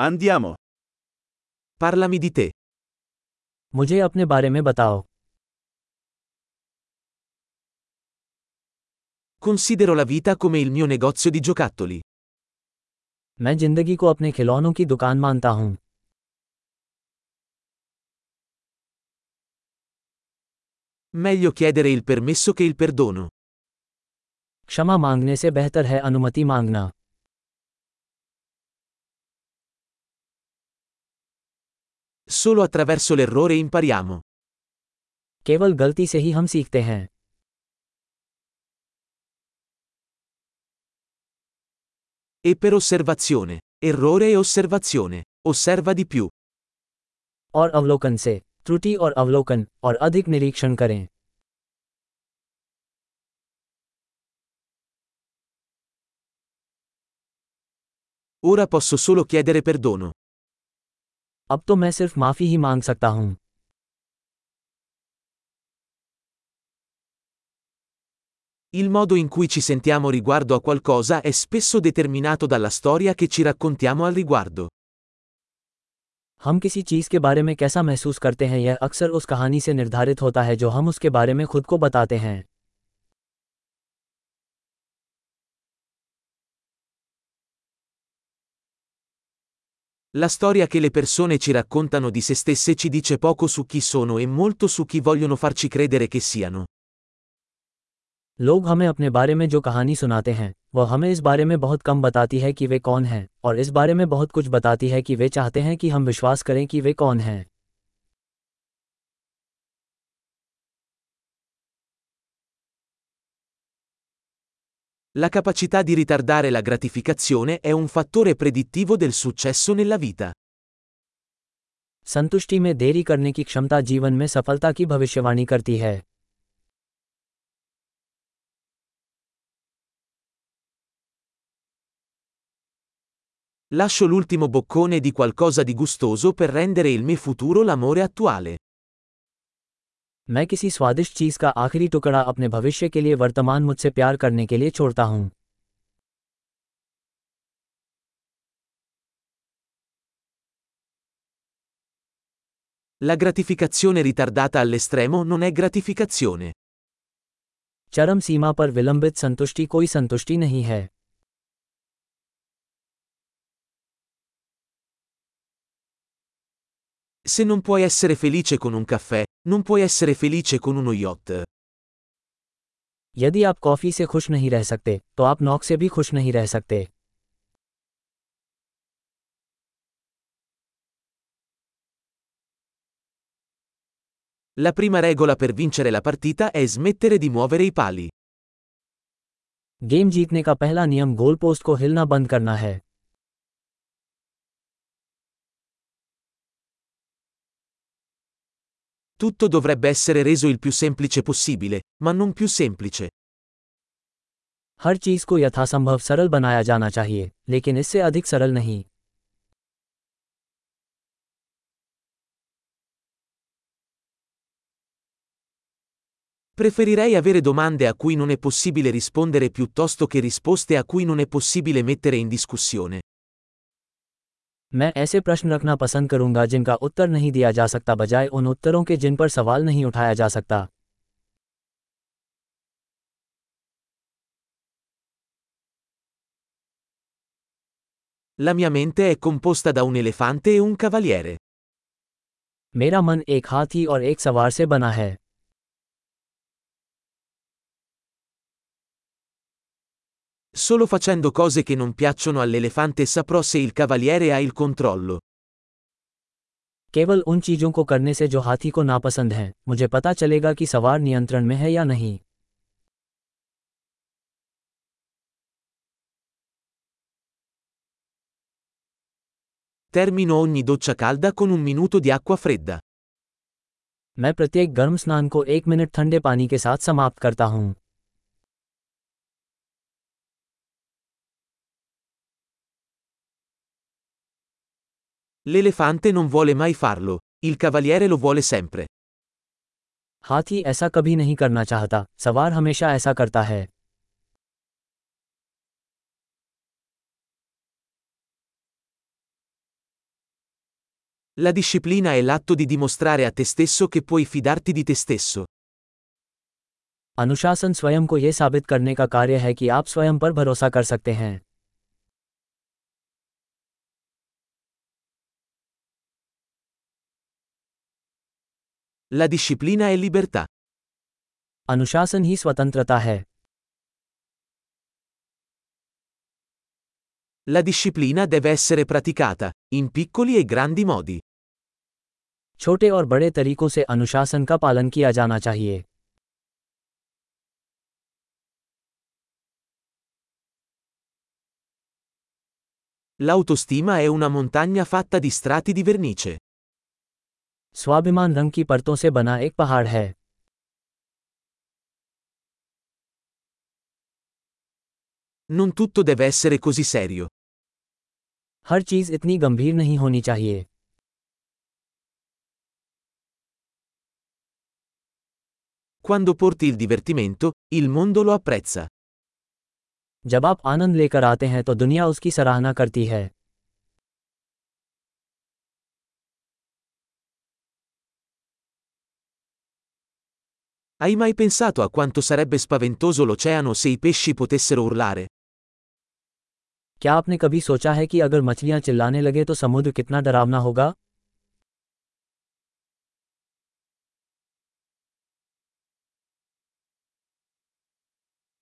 Andiamo. Parlami di te. मुझे अपने बारे में बताओ Considero la vita come il mio negozio di giocattoli. मैं जिंदगी को अपने खिलौनों की दुकान मानता हूँ Meglio chiedere il permesso che il perdono. क्षमा मांगने से बेहतर है अनुमति मांगना Solo attraverso l'errore impariamo. केवल गलती से ही हम सीखते हैं E per osservazione. Errore e osservazione. Osserva di più. और अवलोकन से त्रुटि और अवलोकन और अधिक निरीक्षण करें Ora posso solo chiedere perdono. अब तो मैं सिर्फ़ माफ़ी ही मांग सकता हूँ Il modo in cui ci sentiamo riguardo a qualcosa è spesso determinato dalla storia che ci raccontiamo al riguardo. हम किसी चीज़ के बारे में कैसा महसूस करते हैं यह अक्सर उस कहानी से निर्धारित होता है जो हम उसके बारे में खुद को बताते हैं La storia che le persone ci raccontano di se stesse ci dice poco su chi sono e molto su chi vogliono farci credere che siano. लोग हमें अपने बारे में जो कहानी सुनाते हैं वह हमें इस बारे में बहुत कम बताती है कि वे कौन हैं और इस बारे में बहुत कुछ बताती है कि वे चाहते हैं कि हम विश्वास करें कि वे कौन हैं La capacità di ritardare la gratificazione è un fattore predittivo del successo nella vita. संतुष्टि में देरी करने की क्षमता जीवन में सफलता की भविष्यवाणी करती है Lascio l'ultimo boccone di qualcosa di gustoso per rendere il mio futuro l'amore attuale. मैं किसी स्वादिष्ट चीज़ का आखिरी टुकड़ा अपने भविष्य के लिए वर्तमान मुझसे प्यार करने के लिए छोड़ता हूँ La gratificazione ritardata all'estremo non è gratificazione. चरम सीमा पर विलंबित संतुष्टि कोई संतुष्टि नहीं है Se non puoi essere felice con un caffè, non puoi essere felice con uno yacht. यदि आप कॉफी से खुश नहीं रह सकते तो आप नौक से भी खुश नहीं रह सकते La prima regola per vincere la partita è smettere di muovere i pali. Game जीतने का पहला नियम गोल पोस्ट को हिलना बंद करना है Tutto dovrebbe essere reso il più semplice possibile, ma non più semplice. हर चीज को यथासंभव सरल बनाया जाना चाहिए लेकिन इससे अधिक सरल नहीं Preferirei avere domande a cui non è possibile rispondere piuttosto che risposte a cui non è possibile mettere in discussione. मैं ऐसे प्रश्न रखना पसंद करूँगा जिनका उत्तर नहीं दिया जा सकता बजाय उन उत्तरों के जिन पर सवाल नहीं उठाया जा सकता La mia mente è composta da un elefante e un cavaliere. मेरा मन एक हाथी और एक सवार से बना है Solo facendo cose che non piacciono all'elefante saprò se il cavaliere ha il controllo. केवल उन चीजों को करने से जो हाथी को नापसंद हैं मुझे पता चलेगा कि सवार नियंत्रण में है या नहीं Termino ogni doccia calda con un minuto di acqua fredda. मैं प्रत्येक गर्म स्नान को एक मिनट ठंडे पानी के साथ समाप्त करता हूँ L'elefante non vuole mai farlo, il cavaliere lo vuole sempre. हाथी ऐसा कभी नहीं करना चाहता सवार हमेशा ऐसा करता है La disciplina è l'atto di dimostrare a te stesso che puoi fidarti di te stesso. अनुशासन स्वयं को यह साबित करने का कार्य है कि आप स्वयं पर भरोसा कर सकते हैं La disciplina è libertà. अनुशासन ही स्वतंत्रता है La disciplina deve essere praticata, in piccoli e grandi modi. छोटे और बड़े तरीकों से अनुशासन का पालन किया जाना चाहिए L'autostima è una montagna fatta di strati di vernice. स्वाभिमान रंग की परतों से बना एक पहाड़ है Non tutto deve essere così serio. हर चीज़ इतनी गंभीर नहीं होनी चाहिए Quando porti il divertimento, il mondo lo apprezza. जब आप आनंद लेकर आते हैं तो दुनिया उसकी सराहना करती है Hai mai pensato a quanto sarebbe spaventoso l'oceano se i pesci potessero urlare? क्या आपने कभी सोचा है कि अगर मछलियां चिल्लाने लगे तो समुद्र कितना डरावना होगा